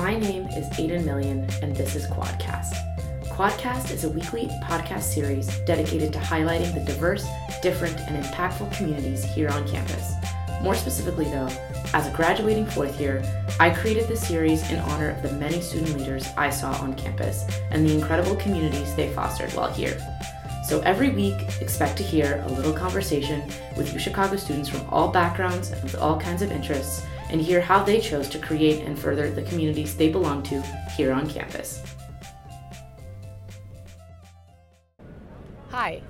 My name is Aiden Million, and this is Quadcast. Quadcast is a weekly podcast series dedicated to highlighting the diverse, different, and impactful communities here on campus. More specifically, though, as a graduating fourth year, I created this series in honor of the many student leaders I saw on campus and the incredible communities they fostered while here. So every week, expect to hear a little conversation with UChicago students from all backgrounds and with all kinds of interests, and hear how they chose to create and further the communities they belong to here on campus. Hi,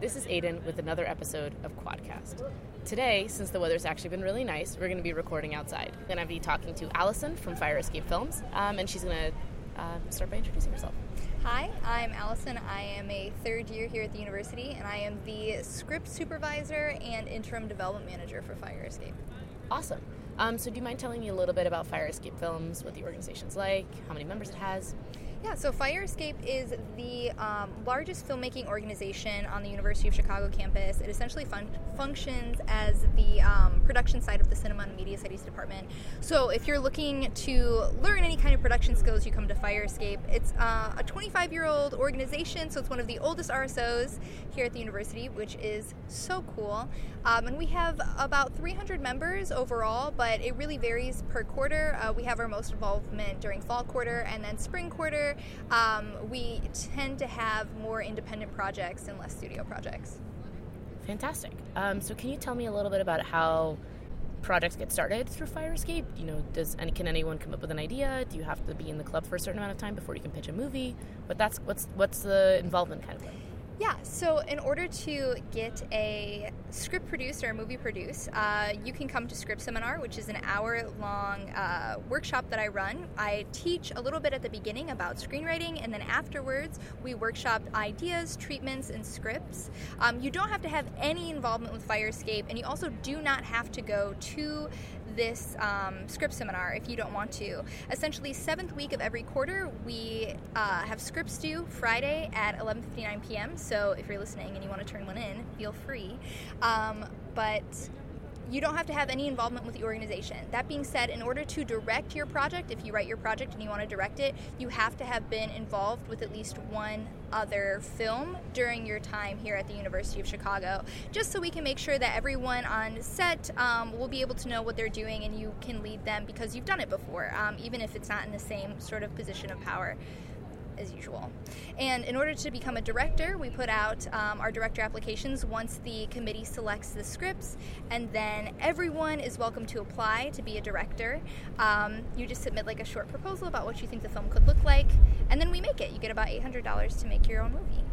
this is Aiden with another episode of Quadcast. Today, since the weather's actually been really nice, we're going to be recording outside. I'm going to be talking to Alison from Fire Escape Films, um, and she's going to uh, start by introducing herself. Hi, I'm Alison. I am a third year here at the university, and I am the script supervisor and interim development manager for Fire Escape. Awesome. Um, so, do you mind telling me a little bit about Fire Escape Films, what the organization's like, how many members it has? Yeah, so Fire Escape is the um, largest filmmaking organization on the University of Chicago campus. It essentially fun- functions as the um, production side of the Cinema and Media Studies department. So if you're looking to learn any kind of production skills, you come to Fire Escape. It's uh, a 25 year old organization, so it's one of the oldest RSOs here at the university, which is so cool. Um, and we have about 300 members overall, but it really varies per quarter. Uh, we have our most involvement during fall quarter and then spring quarter um, we tend to have more independent projects and less studio projects. Fantastic. Um, so, can you tell me a little bit about how projects get started through Fire Escape? You know, does any, can anyone come up with an idea? Do you have to be in the club for a certain amount of time before you can pitch a movie? But that's what's what's the involvement kind of like? Yeah, so in order to get a script produced or movie produced, uh, you can come to Script Seminar, which is an hour long uh, workshop that I run. I teach a little bit at the beginning about screenwriting, and then afterwards, we workshop ideas, treatments, and scripts. Um, you don't have to have any involvement with Fire Escape, and you also do not have to go to this um, script seminar if you don't want to. Essentially, seventh week of every quarter, we uh, have scripts due Friday at 11:59 p.m. So if you're listening and you want to turn one in, feel free. Um, but you don't have to have any involvement with the organization. That being said, in order to direct your project, if you write your project and you want to direct it, you have to have been involved with at least one other film during your time here at the University of Chicago, just so we can make sure that everyone on set um, will be able to know what they're doing and you can lead them because you've done it before, um, even if it's not in the same sort of position of power as usual. And in order to become a director, we put out um, our director applications once the committee selects the scripts, and then everyone is welcome to apply to be a director. Um, you just submit like a short proposal about what you think the film could look like, and then we make it. You get about $800 to make your own movie.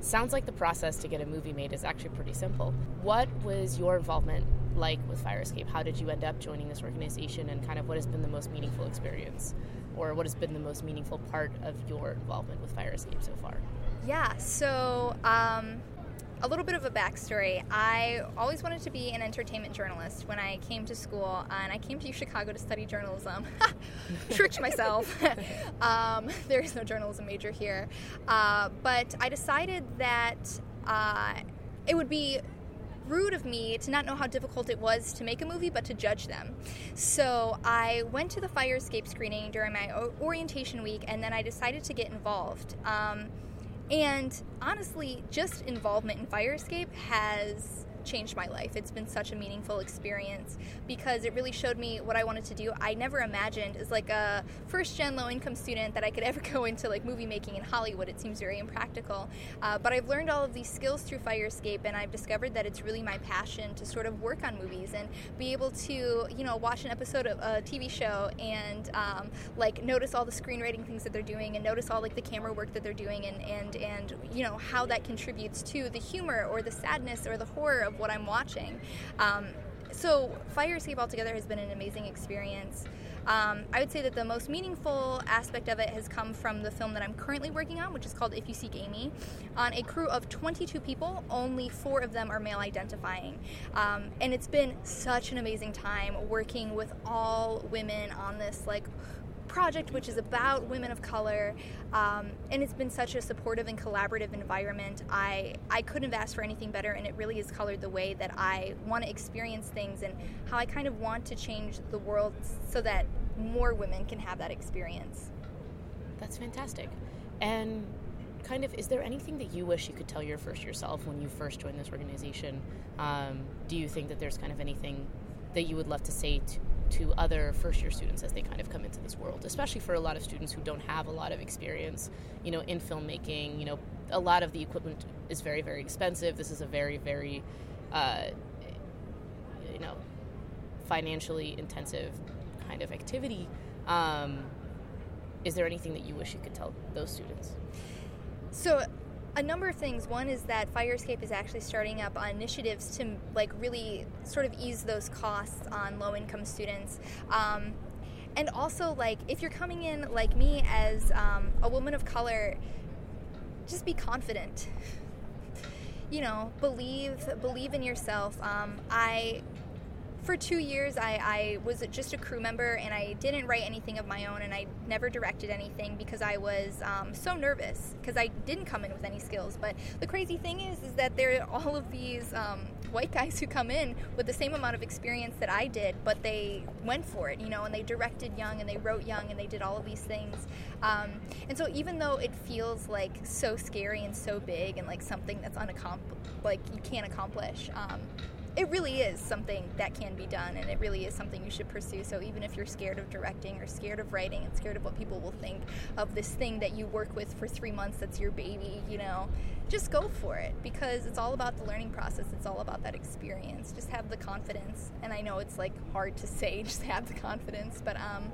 Sounds like the process to get a movie made is actually pretty simple. What was your involvement like with Fire Escape? How did you end up joining this organization, and kind of what has been the most meaningful experience? Or what has been the most meaningful part of your involvement with Fire Escape so far? Yeah, so um, a little bit of a backstory. I always wanted to be an entertainment journalist when I came to school, and I came to Chicago to study journalism. Tricked myself. um, there is no journalism major here. Uh, but I decided that uh, it would be rude of me to not know how difficult it was to make a movie, but to judge them. So I went to the fire escape screening during my orientation week, and then I decided to get involved. Um, and honestly, just involvement in fire escape has changed my life. It's been such a meaningful experience because it really showed me what I wanted to do. I never imagined as like a first gen low income student that I could ever go into like movie making in Hollywood. It seems very impractical. Uh, but I've learned all of these skills through Fire Escape and I've discovered that it's really my passion to sort of work on movies and be able to, you know, watch an episode of a TV show and um, like notice all the screenwriting things that they're doing and notice all like the camera work that they're doing and, and, and you know, how that contributes to the humor or the sadness or the horror of what I'm watching. Um, so Fire Escape altogether has been an amazing experience. Um, I would say that the most meaningful aspect of it has come from the film that I'm currently working on, which is called If You Seek Amy. On a crew of 22 people, only four of them are male identifying. Um, and it's been such an amazing time working with all women on this, like, project which is about women of color, um, and it's been such a supportive and collaborative environment. I I couldn't have asked for anything better, and it really has colored the way that I want to experience things and how I kind of want to change the world so that more women can have that experience. That's fantastic. And kind of, is there anything that you wish you could tell your first yourself when you first joined this organization? Um, do you think that there's kind of anything that you would love to say to, to other first year students as they kind of come into this world, especially for a lot of students who don't have a lot of experience, you know, in filmmaking. You know, a lot of the equipment is very, very expensive. This is a very, very, uh, you know, financially intensive kind of activity. Um, is there anything that you wish you could tell those students? So, a number of things. One is that Fire Escape is actually starting up on initiatives to like really sort of ease those costs on low income students. Um, and also, like, if you're coming in like me as um, a woman of color, just be confident. You know, believe believe in yourself. Um, I for two years, I, I, was just a crew member and I didn't write anything of my own and I never directed anything because I was um, so nervous because I didn't come in with any skills. But the crazy thing is, is that there are all of these um, white guys who come in with the same amount of experience that I did, but they went for it, you know, and they directed young and they wrote young and they did all of these things. Um, and so even though it feels like so scary and so big and like something that's unaccomplished, like you can't accomplish um, it really is something that can be done and it really is something you should pursue. So even if you're scared of directing or scared of writing and scared of what people will think of this thing that you work with for three months that's your baby you know just go for it because it's all about the learning process. It's all about that experience. Just have the confidence. And i know it's like hard to say just have the confidence but um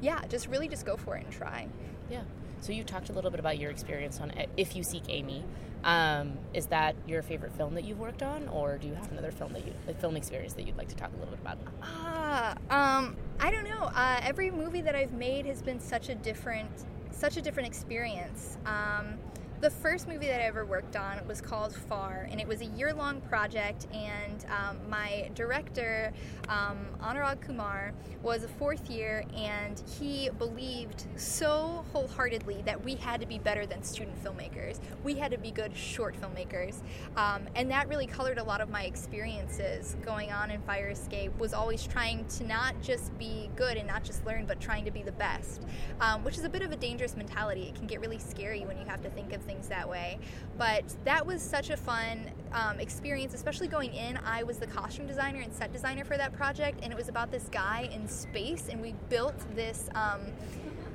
yeah just really just go for it and try. Yeah so you talked a little bit about your experience on if you seek amy um, is that your favorite film that you've worked on, or do you have another film that you, a film experience that you'd like to talk a little bit about? Ah, uh, um, I don't know. Uh, every movie that I've made has been such a different, such a different experience. Um, the first movie that I ever worked on was called Far, and it was a year long project. And um, my director, um, Anurag Kumar, was a fourth year, and he believed so wholeheartedly that we had to be better than student filmmakers. We had to be good short filmmakers. Um, and that really colored a lot of my experiences going on in Fire Escape, was always trying to not just be good and not just learn, but trying to be the best, um, which is a bit of a dangerous mentality. It can get really scary when you have to think of things things that way. But that was such a fun um, experience, especially going in. I was the costume designer and set designer for that project, and it was about this guy in space, and we built this. Um,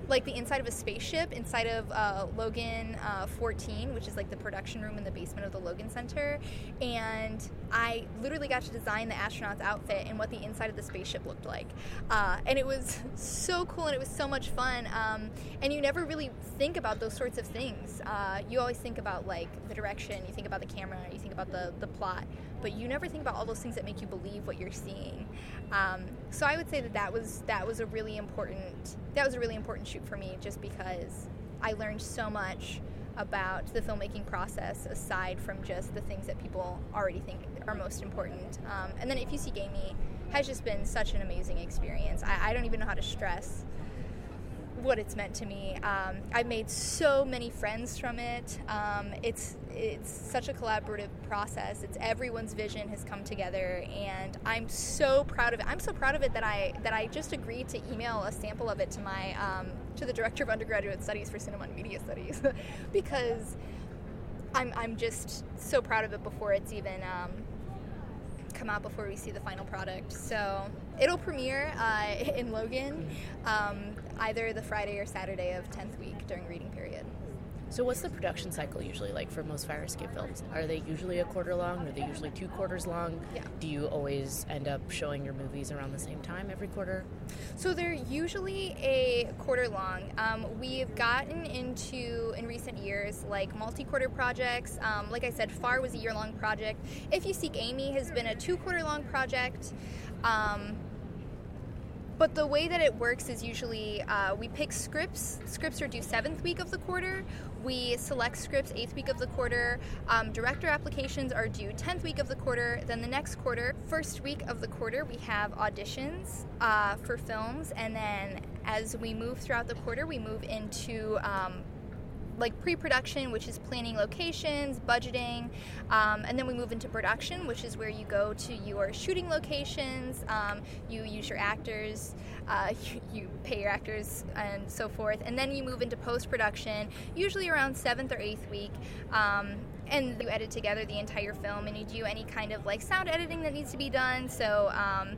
like the inside of a spaceship inside of uh, Logan uh, 14, which is like the production room in the basement of the Logan Center. And I literally got to design the astronaut's outfit and what the inside of the spaceship looked like. Uh, and it was so cool and it was so much fun. Um, and you never really think about those sorts of things. Uh, you always think about like the direction, you think about the camera, you think about the, the plot but you never think about all those things that make you believe what you're seeing. Um, so I would say that that was that was a really important that was a really important shoot for me, just because I learned so much about the filmmaking process aside from just the things that people already think are most important. Um, and then if you seek Amy has just been such an amazing experience. I, I don't even know how to stress what it's meant to me. Um, I've made so many friends from it. Um, it's it's such a collaborative process. It's everyone's vision has come together, and I'm so proud of it. I'm so proud of it that I that I just agreed to email a sample of it to my um, to the director of undergraduate studies for cinema and media studies because I'm I'm just so proud of it before it's even um, come out before we see the final product. So it'll premiere uh, in Logan um, either the Friday or Saturday of 10th week during reading period. So, what's the production cycle usually like for most fire escape films? Are they usually a quarter long? Are they usually two quarters long? Yeah. Do you always end up showing your movies around the same time every quarter? So, they're usually a quarter long. Um, we've gotten into, in recent years, like multi quarter projects. Um, like I said, FAR was a year long project. If You Seek Amy has been a two quarter long project. Um, but the way that it works is usually uh, we pick scripts. Scripts are due seventh week of the quarter. We select scripts eighth week of the quarter. Um, director applications are due 10th week of the quarter. Then the next quarter, first week of the quarter, we have auditions uh, for films. And then as we move throughout the quarter, we move into um, like pre-production, which is planning locations, budgeting, um, and then we move into production, which is where you go to your shooting locations, um, you use your actors, uh, you, you, pay your actors, and so forth, and then you move into post-production, usually around seventh or eighth week. Um, and you edit together the entire film, and you do any kind of like sound editing that needs to be done. So um,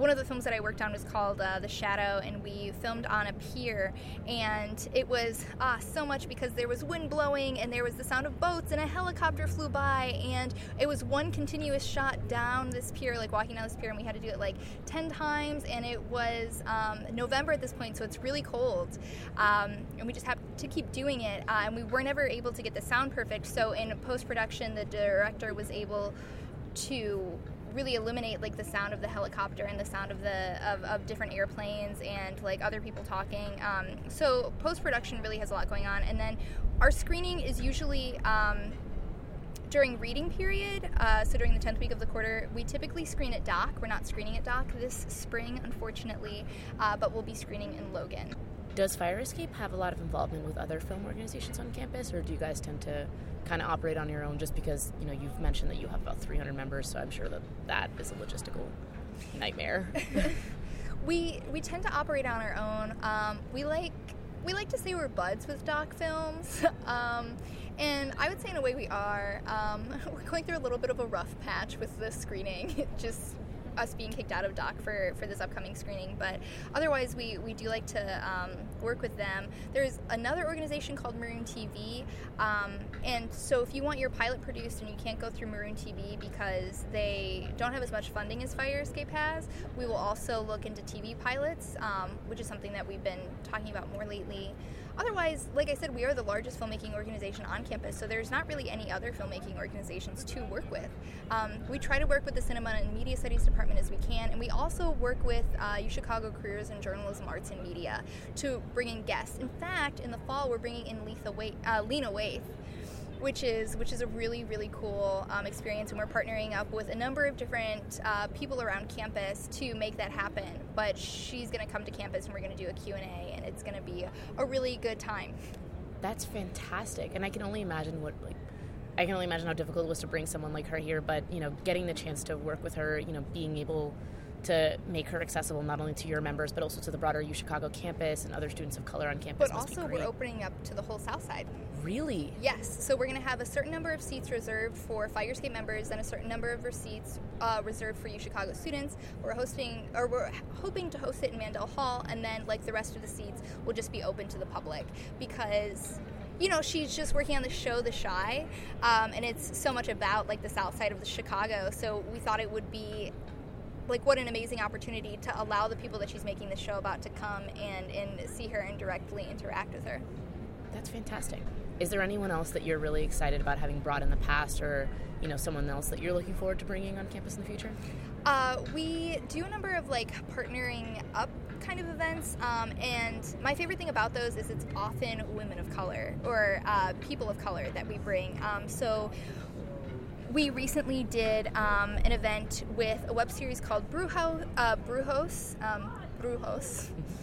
one of the films that I worked on was called uh, The Shadow, and we filmed on a pier. And it was ah, so much because there was wind blowing, and there was the sound of boats, and a helicopter flew by, and it was one continuous shot down this pier, like walking down this pier, and we had to do it like 10 times. And it was um, November at this point, so it's really cold. Um, and we just have to keep doing it. Uh, and we were never able to get the sound perfect. So in post production, the director was able to really eliminate like the sound of the helicopter and the sound of the of, of different airplanes and like other people talking. Um, so post production really has a lot going on, and then our screening is usually. Um, during reading period, uh, so during the 10th week of the quarter, we typically screen at Doc. We're not screening at Doc this spring, unfortunately, uh, but we'll be screening in Logan. Does Fire Escape have a lot of involvement with other film organizations on campus, or do you guys tend to kind of operate on your own just because you know you've mentioned that you have about 300 members so i'm sure that that is a logistical nightmare? We we tend to operate on our own. Um, we like we like to say we're buds with doc films. Um, and i would say in a way we are. Um, we're going through a little bit of a rough patch with this screening. Just us being kicked out of doc for, for this upcoming screening but otherwise we, we do like to um, work with them. There's another organization called maroon tv um, and so if you want your pilot produced and you can't go through maroon tv because they don't have as much funding as fire escape has we will also look into tv pilots um, which is something that we've been talking about more lately Otherwise, like I said, we are the largest filmmaking organization on campus, so there's not really any other filmmaking organizations to work with. Um, we try to work with the Cinema and Media Studies Department as we can, and we also work with uh, UChicago Careers in Journalism, Arts, and Media to bring in guests. In fact, in the fall, we're bringing in Letha Waith, uh, Lena Waithe which is which is a really really cool um, experience, and we're partnering up with a number of different uh, people around campus to make that happen. But she's going to come to campus, and we're going to do a Q and A, and it's going to be a really good time. That's fantastic, and I can only imagine what like. I can only imagine how difficult it was to bring someone like her here, but you know, getting the chance to work with her, you know, being able to make her accessible not only to your members but also to the broader U Chicago campus and other students of color on campus. But also, we're opening up to the whole South Side. Really? Yes. So we're going to have a certain number of seats reserved for Fire Escape members and a certain number of seats uh, reserved for U Chicago students. We're hosting, or we're hoping to host it in Mandel Hall, and then like the rest of the seats will just be open to the public because you know, she's just working on the show The Chi um, and it's so much about like the south side of the Chicago. So we thought it would be like what an amazing opportunity to allow the people that she's making the show about to come and, and see her and directly interact with her. That's fantastic. Is there anyone else that you're really excited about having brought in the past or you know someone else that you're looking forward to bringing on campus in the future? Uh, we do a number of like partnering up kind of events, um, and my favorite thing about those is it's often women of color or uh, people of color that we bring. Um, so we recently did um, an event with a web series called Brujo, uh, Brujos. Um, Brujos.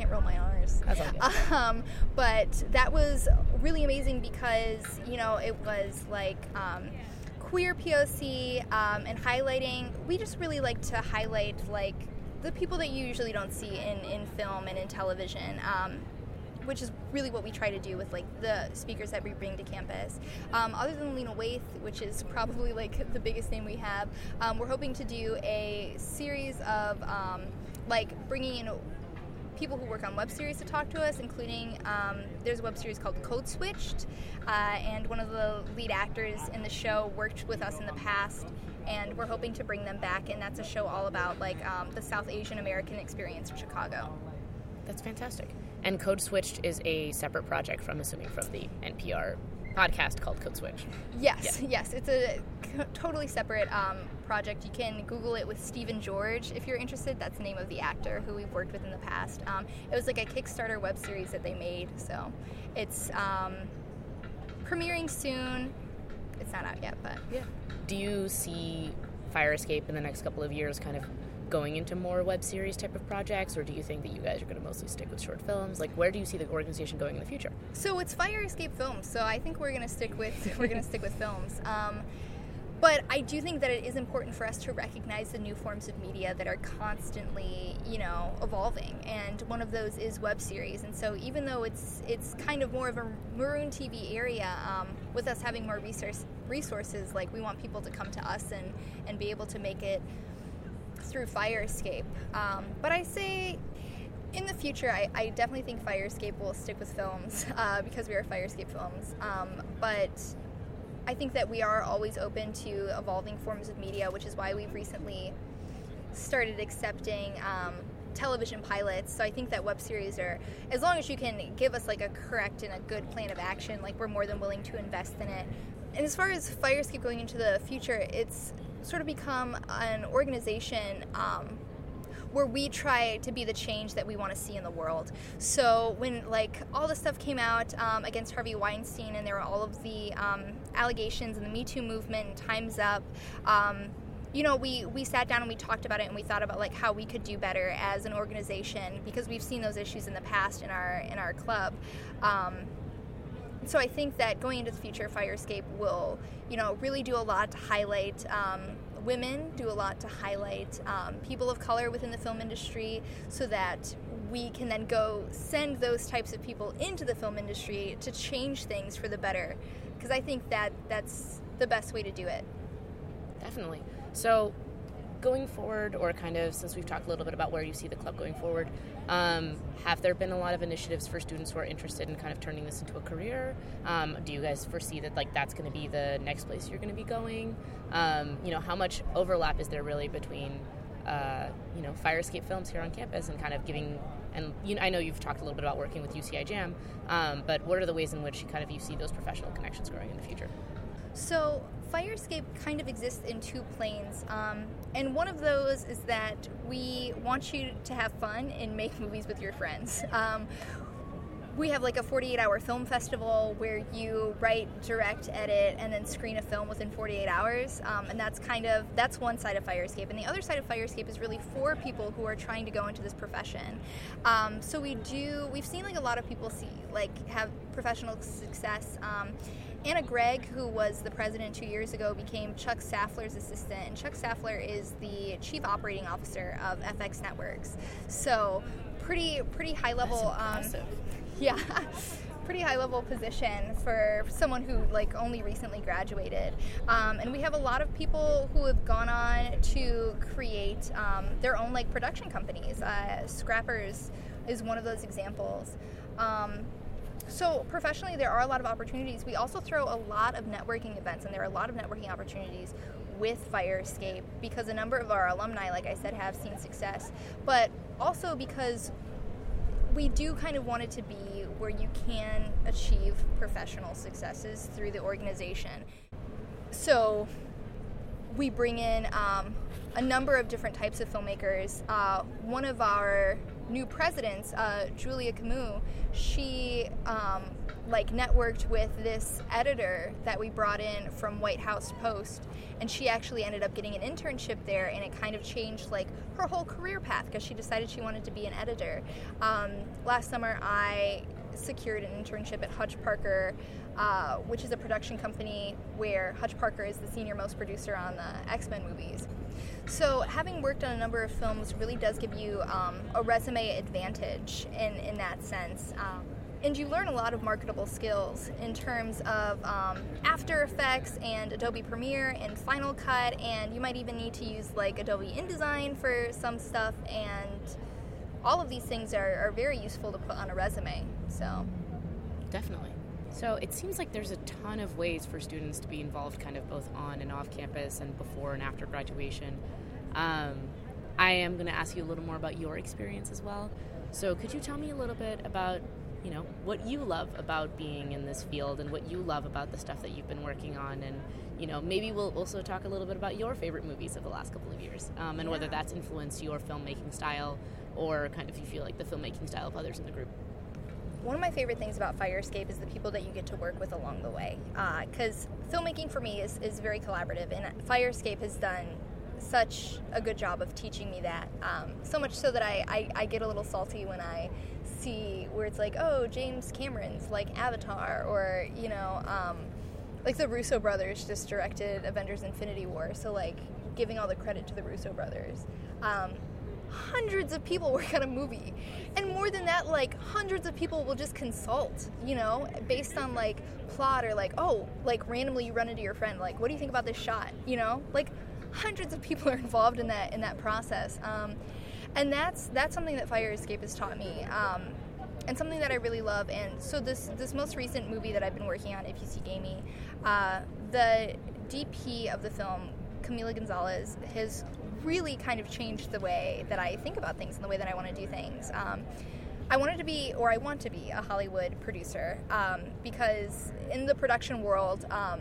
Can't roll my R's. Um, but that was really amazing because, you know, it was like um, queer POC um, and highlighting. We just really like to highlight, like, the people that you usually don't see in, in film and in television. Um, which is really what we try to do with like the speakers that we bring to campus. Um, other than Lena Waithe, which is probably like the biggest name we have, um, we're hoping to do a series of um, like bringing in people who work on web series to talk to us, including um, there's a web series called Code Switched, uh, and one of the lead actors in the show worked with us in the past. And we're hoping to bring them back, and that's a show all about like um, the South Asian American experience in Chicago. That's fantastic. And Code Switched is a separate project from, assuming, from the NPR podcast called Code Switch. Yes, yeah. yes, it's a totally separate um, project. You can Google it with Stephen George if you're interested. That's the name of the actor who we've worked with in the past. Um, it was like a Kickstarter web series that they made. So it's um, premiering soon. It's not out yet, but yeah. Do you see Fire Escape in the next couple of years kind of going into more web series type of projects, or do you think that you guys are going to mostly stick with short films? Like, where do you see the organization going in the future? So it's Fire Escape Films. So I think we're going to stick with we're going to stick with films. Um, but I do think that it is important for us to recognize the new forms of media that are constantly, you know, evolving. And one of those is web series. And so even though it's it's kind of more of a maroon TV area, um, with us having more resource, resources, like we want people to come to us and, and be able to make it through Fire Escape. Um, but I say in the future, I, I, definitely think Fire Escape will stick with films uh, because we are Fire Escape Films. Um, but I think that we are always open to evolving forms of media, which is why we've recently started accepting um, television pilots. So I think that web series are, as long as you can give us like a correct and a good plan of action, like we're more than willing to invest in it. And as far as Fire Escape going into the future, it's sort of become an organization um, where we try to be the change that we want to see in the world. So when like all the stuff came out um, against Harvey Weinstein, and there were all of the um, allegations and the Me Too movement, and Times Up. Um, you know, we, we sat down and we talked about it and we thought about like how we could do better as an organization because we've seen those issues in the past in our in our club. Um, so I think that going into the future, Fire Escape will, you know, really do a lot to highlight um, women, do a lot to highlight um, people of color within the film industry, so that we can then go send those types of people into the film industry to change things for the better. Because I think that that's the best way to do it. Definitely. So going forward, or kind of since we've talked a little bit about where you see the club going forward, um, have there been a lot of initiatives for students who are interested in kind of turning this into a career? Um, do you guys foresee that like that's going to be the next place you're going to be going? Um, you know, how much overlap is there really between uh, you know fire escape films here on campus and kind of giving and you know, I know you've talked a little bit about working with UCIJAM, um, but what are the ways in which kind of you see those professional connections growing in the future? So Fire Escape kind of exists in two planes. Um, and one of those is that we want you to have fun and make movies with your friends. Um, we have like a 48 hour film festival where you write direct edit and then screen a film within 48 hours. Um, and that's kind of that's one side of fire escape. And the other side of fire escape is really for people who are trying to go into this profession. Um, so we do we've seen like a lot of people see like have professional success. Um, Anna Gregg, who was the president two years ago, became Chuck Saftler's assistant, and Chuck Saftler is the chief operating officer of FX Networks. So, pretty pretty high level. Yeah. pretty high level position for someone who like only recently graduated um, and we have a lot of people who have gone on to create um, their own like production companies uh, scrappers is one of those examples um, so professionally, there are a lot of opportunities. We also throw a lot of networking events, and there are a lot of networking opportunities with Fire Escape because a number of our alumni, like I said, have seen success, but also because we do kind of want it to be where you can achieve professional successes through the organization. So we bring in um, a number of different types of filmmakers. Uh, one of our new presidents, uh, Julia Camus, she um, like networked with this editor that we brought in from White House Post, and she actually ended up getting an internship there, and it kind of changed like her whole career path because she decided she wanted to be an editor. Um, last summer, I secured an internship at Hutch Parker, uh, which is a production company where Hutch Parker is the senior most producer on the X Men movies. So, having worked on a number of films really does give you um, a resume advantage in, in that sense. Um, and you learn a lot of marketable skills in terms of um, After Effects and Adobe Premiere and Final Cut, and you might even need to use like Adobe InDesign for some stuff, and all of these things are, are very useful to put on a resume. So, definitely. So it seems like there's a ton of ways for students to be involved, kind of both on and off campus and before and after graduation. Um, I am going to ask you a little more about your experience as well. So could you tell me a little bit about you know, what you love about being in this field and what you love about the stuff that you've been working on. And, you know, maybe we'll also talk a little bit about your favorite movies of the last couple of years um, and yeah. whether that's influenced your filmmaking style or kind of you feel like the filmmaking style of others in the group. One of my favorite things about Fire Escape is the people that you get to work with along the way. Because uh, filmmaking for me is, is very collaborative, and Fire Escape has done such a good job of teaching me that. Um, so much so that I, I, I, get a little salty when I see where it's like, oh, James Cameron's like Avatar, or, you know, um, like the Russo brothers just directed Avengers Infinity War. So, like, giving all the credit to the Russo brothers. Um, hundreds of people work on a movie. And more than that, like hundreds of people will just consult, you know, based on like plot or like, oh, like randomly you run into your friend, like, what do you think about this shot? You know? Like hundreds of people are involved in that in that process. Um, and that's that's something that Fire Escape has taught me. Um, and something that I really love. And so this this most recent movie that I've been working on, If You Seek Amy, uh, the DP of the film, Camila Gonzalez, has really kind of changed the way that I think about things and the way that I want to do things. Um, I wanted to be, or I want to be, a Hollywood producer um, because in the production world, um,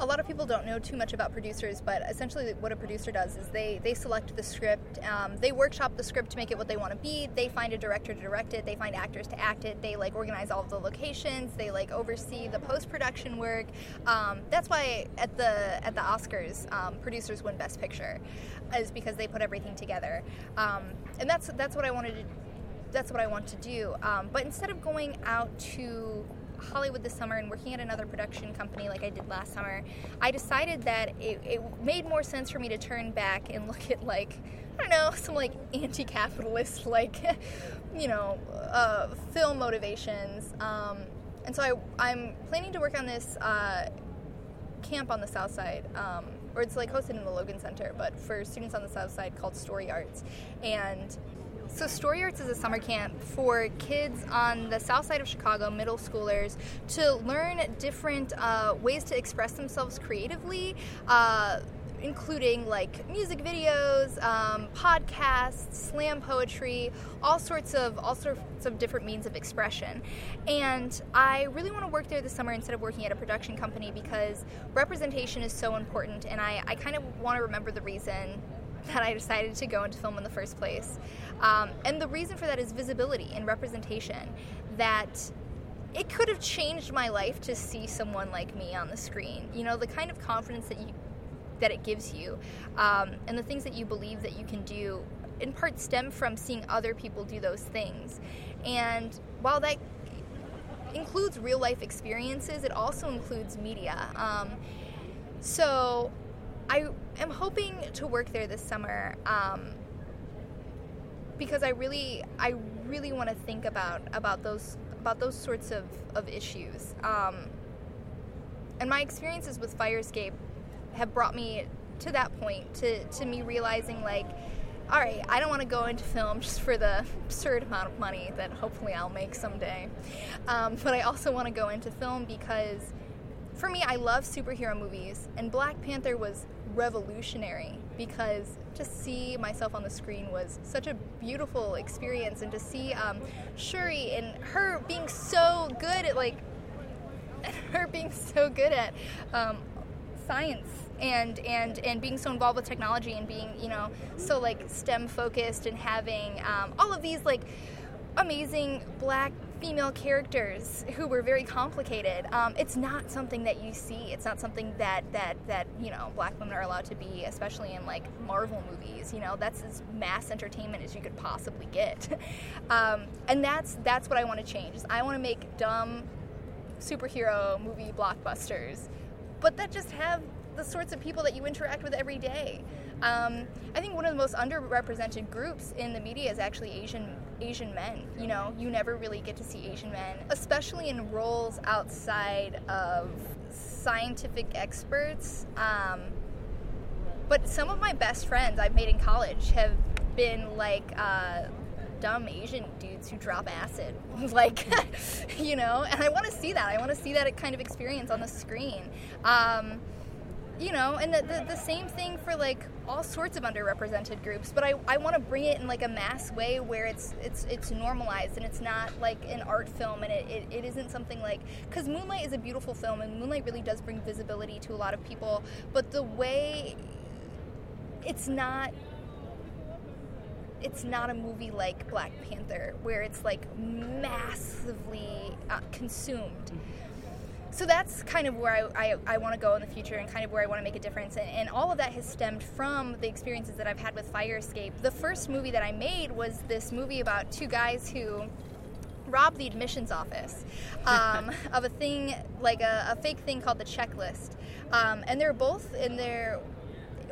a lot of people don't know too much about producers, but essentially what a producer does is they, they select the script, um, they workshop the script to make it what they want to be, they find a director to direct it, they find actors to act it, they like organize all of the locations, they like oversee the post-production work. Um, that's why at the at the Oscars, um, producers win Best Picture, is because they put everything together, um, and that's that's what I wanted to. That's what I want to do. Um, but instead of going out to Hollywood this summer and working at another production company like I did last summer, I decided that it, it made more sense for me to turn back and look at like I don't know some like anti-capitalist like you know uh, film motivations. Um, and so I, I'm planning to work on this uh, camp on the south side. Um, or it's like hosted in the Logan Center, but for students on the south side called Story Arts. And so, Story Arts is a summer camp for kids on the south side of Chicago, middle schoolers, to learn different uh, ways to express themselves creatively. Uh, including like music videos, um, podcasts, slam poetry, all sorts of all sorts of different means of expression. And I really want to work there this summer instead of working at a production company because representation is so important, and I, I kind of want to remember the reason that I decided to go into film in the first place. Um, and the reason for that is visibility and representation. That it could have changed my life to see someone like me on the screen. You know, the kind of confidence that you that it gives you, um, and the things that you believe that you can do, in part stem from seeing other people do those things. And while that includes real life experiences, it also includes media. Um, so I am hoping to work there this summer um, because I really, I really want to think about about those about those sorts of, of issues. Um, and my experiences with Fire Escape have brought me to that point, to, to me realizing like, all right, I don't want to go into film just for the absurd amount of money that hopefully I'll make someday. Um, but I also want to go into film because for me, I love superhero movies, and Black Panther was revolutionary because to see myself on the screen was such a beautiful experience and to see um, Shuri and her being so good at like her being so good at um, science and and and being so involved with technology and being you know so like STEM focused and having um, all of these like amazing black female characters who were very complicated. Um, it's not something that you see. It's not something that that that you know black women are allowed to be, especially in like Marvel movies. You know, that's as mass entertainment as you could possibly get. um, and that's that's what I want to change. Is I want to make dumb superhero movie blockbusters, but that just have the sorts of people that you interact with every day. Um, I think one of the most underrepresented groups in the media is actually Asian Asian men. You know, you never really get to see Asian men, especially in roles outside of scientific experts. Um, but some of my best friends I've made in college have been like uh, dumb Asian dudes who drop acid. like, you know, and I want to see that. I want to see that kind of experience on the screen. Um, you know, and the, the, the, same thing for like all sorts of underrepresented groups, but I, I want to bring it in like a mass way where it's it's it's normalized and it's not like an art film and it, it, it isn't something like because Moonlight is a beautiful film and Moonlight really does bring visibility to a lot of people, but the way it's not it's not a movie like Black Panther where it's like massively uh, consumed so that's kind of where I, I, I want to go in the future and kind of where I want to make a difference. And, and, all of that has stemmed from the experiences that I've had with Fire Escape. The first movie that I made was this movie about two guys who robbed the admissions office um, of a thing, like a, a, fake thing called the checklist. Um, and they're both in their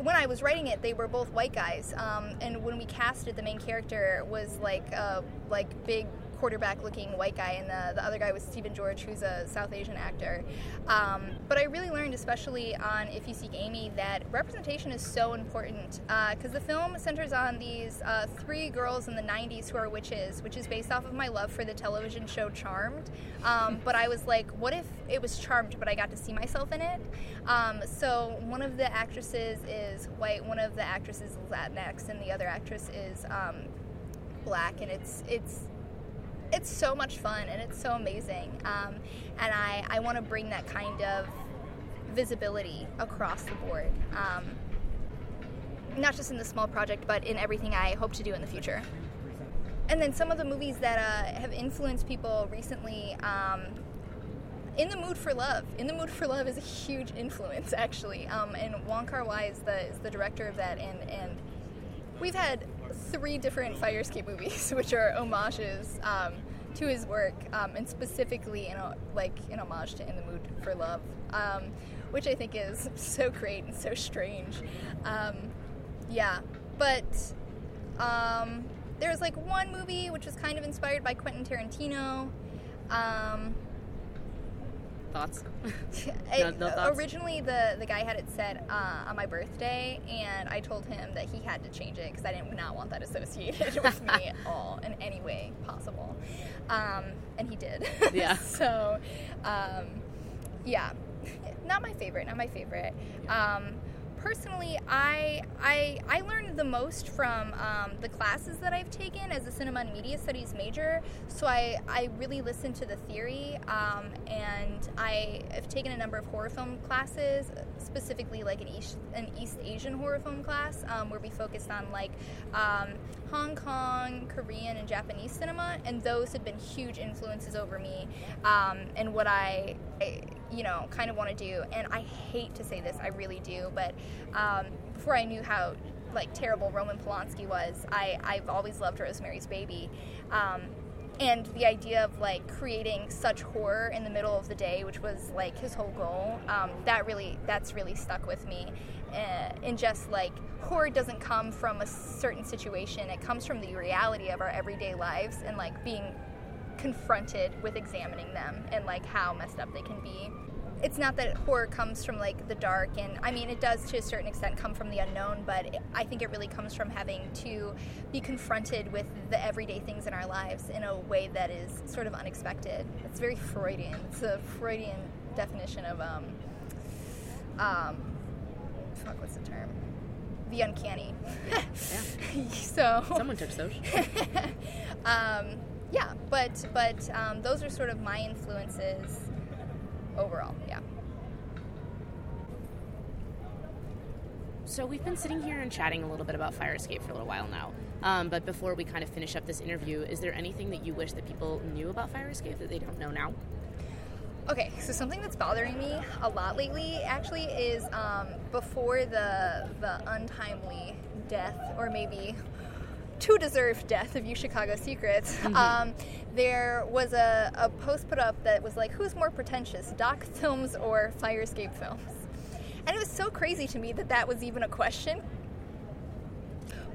when I was writing it, they were both white guys, um, and when we casted, the main character was like a like big quarterback looking white guy, and the, the other guy was Stephen George, who's a South Asian actor. Um, but I really learned, especially on If You Seek Amy, that representation is so important because uh, the film centers on these uh, three girls in the 90s who are witches, which is based off of my love for the television show Charmed. Um, but I was like, what if it was Charmed, but I got to see myself in it? Um, so one of the actresses is white, one of the actresses is Latinx, and the other actress is um, black, and it's it's it's so much fun and it's so amazing. Um, and I, I want to bring that kind of visibility across the board. Um, not just in the small project, but in everything I hope to do in the future. And then some of the movies that uh, have influenced people recently. Um, in the Mood for Love. In the Mood for Love is a huge influence, actually. Um, and Wong Kar Wai is the, is the director of that, and, and we've had three different Fire Escape movies, which are homages um, to his work, um, and specifically in a, like an homage to In the Mood for Love, um, which I think is so great and so strange. Um, yeah, but um, there's like one movie which was kind of inspired by Quentin Tarantino. Thoughts? no, no thoughts? Originally, the, the guy had it set uh, on my birthday, and I told him that he had to change it because I did not want that associated with me at all in any way possible. Um, and he did. Yeah. so, um, yeah, not my favorite. Not my favorite. Um, personally, I, I, I learned the most from um, the classes that I've taken as a cinema and media studies major. So I, I really listened to the theory, um, and I have taken a number of horror film classes, specifically like an East, an East Asian horror film class, um, where we focused on like um, Hong Kong, Korean, and Japanese cinema, and those have been huge influences over me um, and what I, I you know, kind of want to do. And I hate to say this, I really do, but um, before I knew how like terrible Roman Polanski was, I I've always loved Rosemary's Baby. Um, and the idea of like creating such horror in the middle of the day, which was like his whole goal, um, that really that's really stuck with me. Uh, and just like horror doesn't come from a certain situation; it comes from the reality of our everyday lives and like being confronted with examining them and like how messed up they can be. It's not that horror comes from like the dark, and I mean, it does to a certain extent come from the unknown, but it, I think it really comes from having to be confronted with the everyday things in our lives in a way that is sort of unexpected. It's very Freudian. It's a Freudian definition of, um, um, fuck, what's the term? The uncanny. Yeah. yeah. so. Someone took those. um, yeah, but but um, those are sort of my influences overall. Yeah. So we've been sitting here and chatting a little bit about Fire Escape for a little while now. Um, but before we kind of finish up this interview, is there anything that you wish that people knew about Fire Escape that they don't know now? Okay, so something that's bothering me a lot lately actually is um, before the the untimely death, or maybe to deserve death of UChicago Secrets, mm-hmm. um, there was a, a post put up that was like, who's more pretentious, Doc Films or Fire Escape Films? And it was so crazy to me that that was even a question.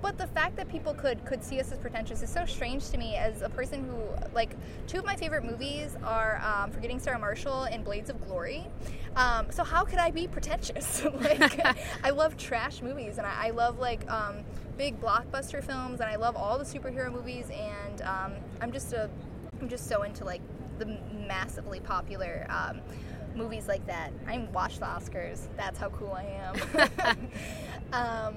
But the fact that people could could see us as pretentious is so strange to me as a person who like two of my favorite movies are um, Forgetting Sarah Marshall and Blades of Glory. Um, so how could I be pretentious? like I love trash movies and I, I love like um, big blockbuster films, and I love all the superhero movies. And um, I'm just a, I'm just so into like the massively popular um, movies like that. I watch the Oscars. That's how cool I am. um,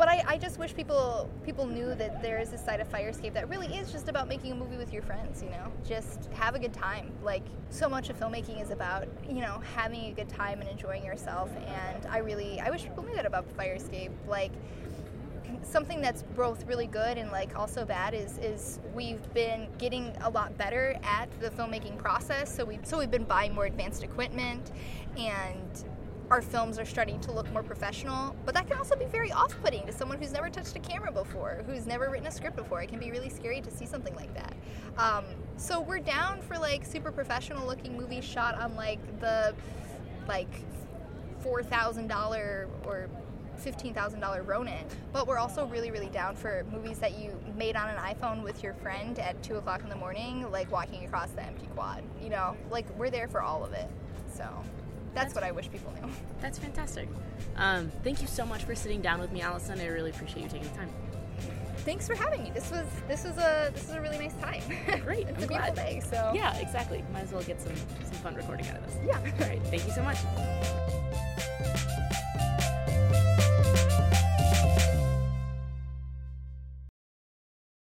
but I, I just wish people people knew that there is this side of Fire Escape that really is just about making a movie with your friends. You know, just have a good time. Like so much of filmmaking is about you know having a good time and enjoying yourself. And I really I wish people knew that about Fire Escape. Like something that's both really good and like also bad is is we've been getting a lot better at the filmmaking process so we so we've been buying more advanced equipment and our films are starting to look more professional, but that can also be very off putting to someone who's never touched a camera before, who's never written a script before. It can be really scary to see something like that. Um, so we're down for like super professional looking movies shot on like the like $4,000 or $15,000 Ronin, but we're also really, really down for movies that you made on an iPhone with your friend at 2 o'clock in the morning, like walking across the empty quad. You know, like we're there for all of it. So that's, that's what I wish people knew. That's fantastic. Um, thank you so much for sitting down with me, Alison. I really appreciate you taking the time. Thanks for having me. This was this was a this is a really nice time. Great. it's I'm a beautiful day. So yeah, exactly. Might as well get some some fun recording out of this. Yeah. All right. Thank you so much.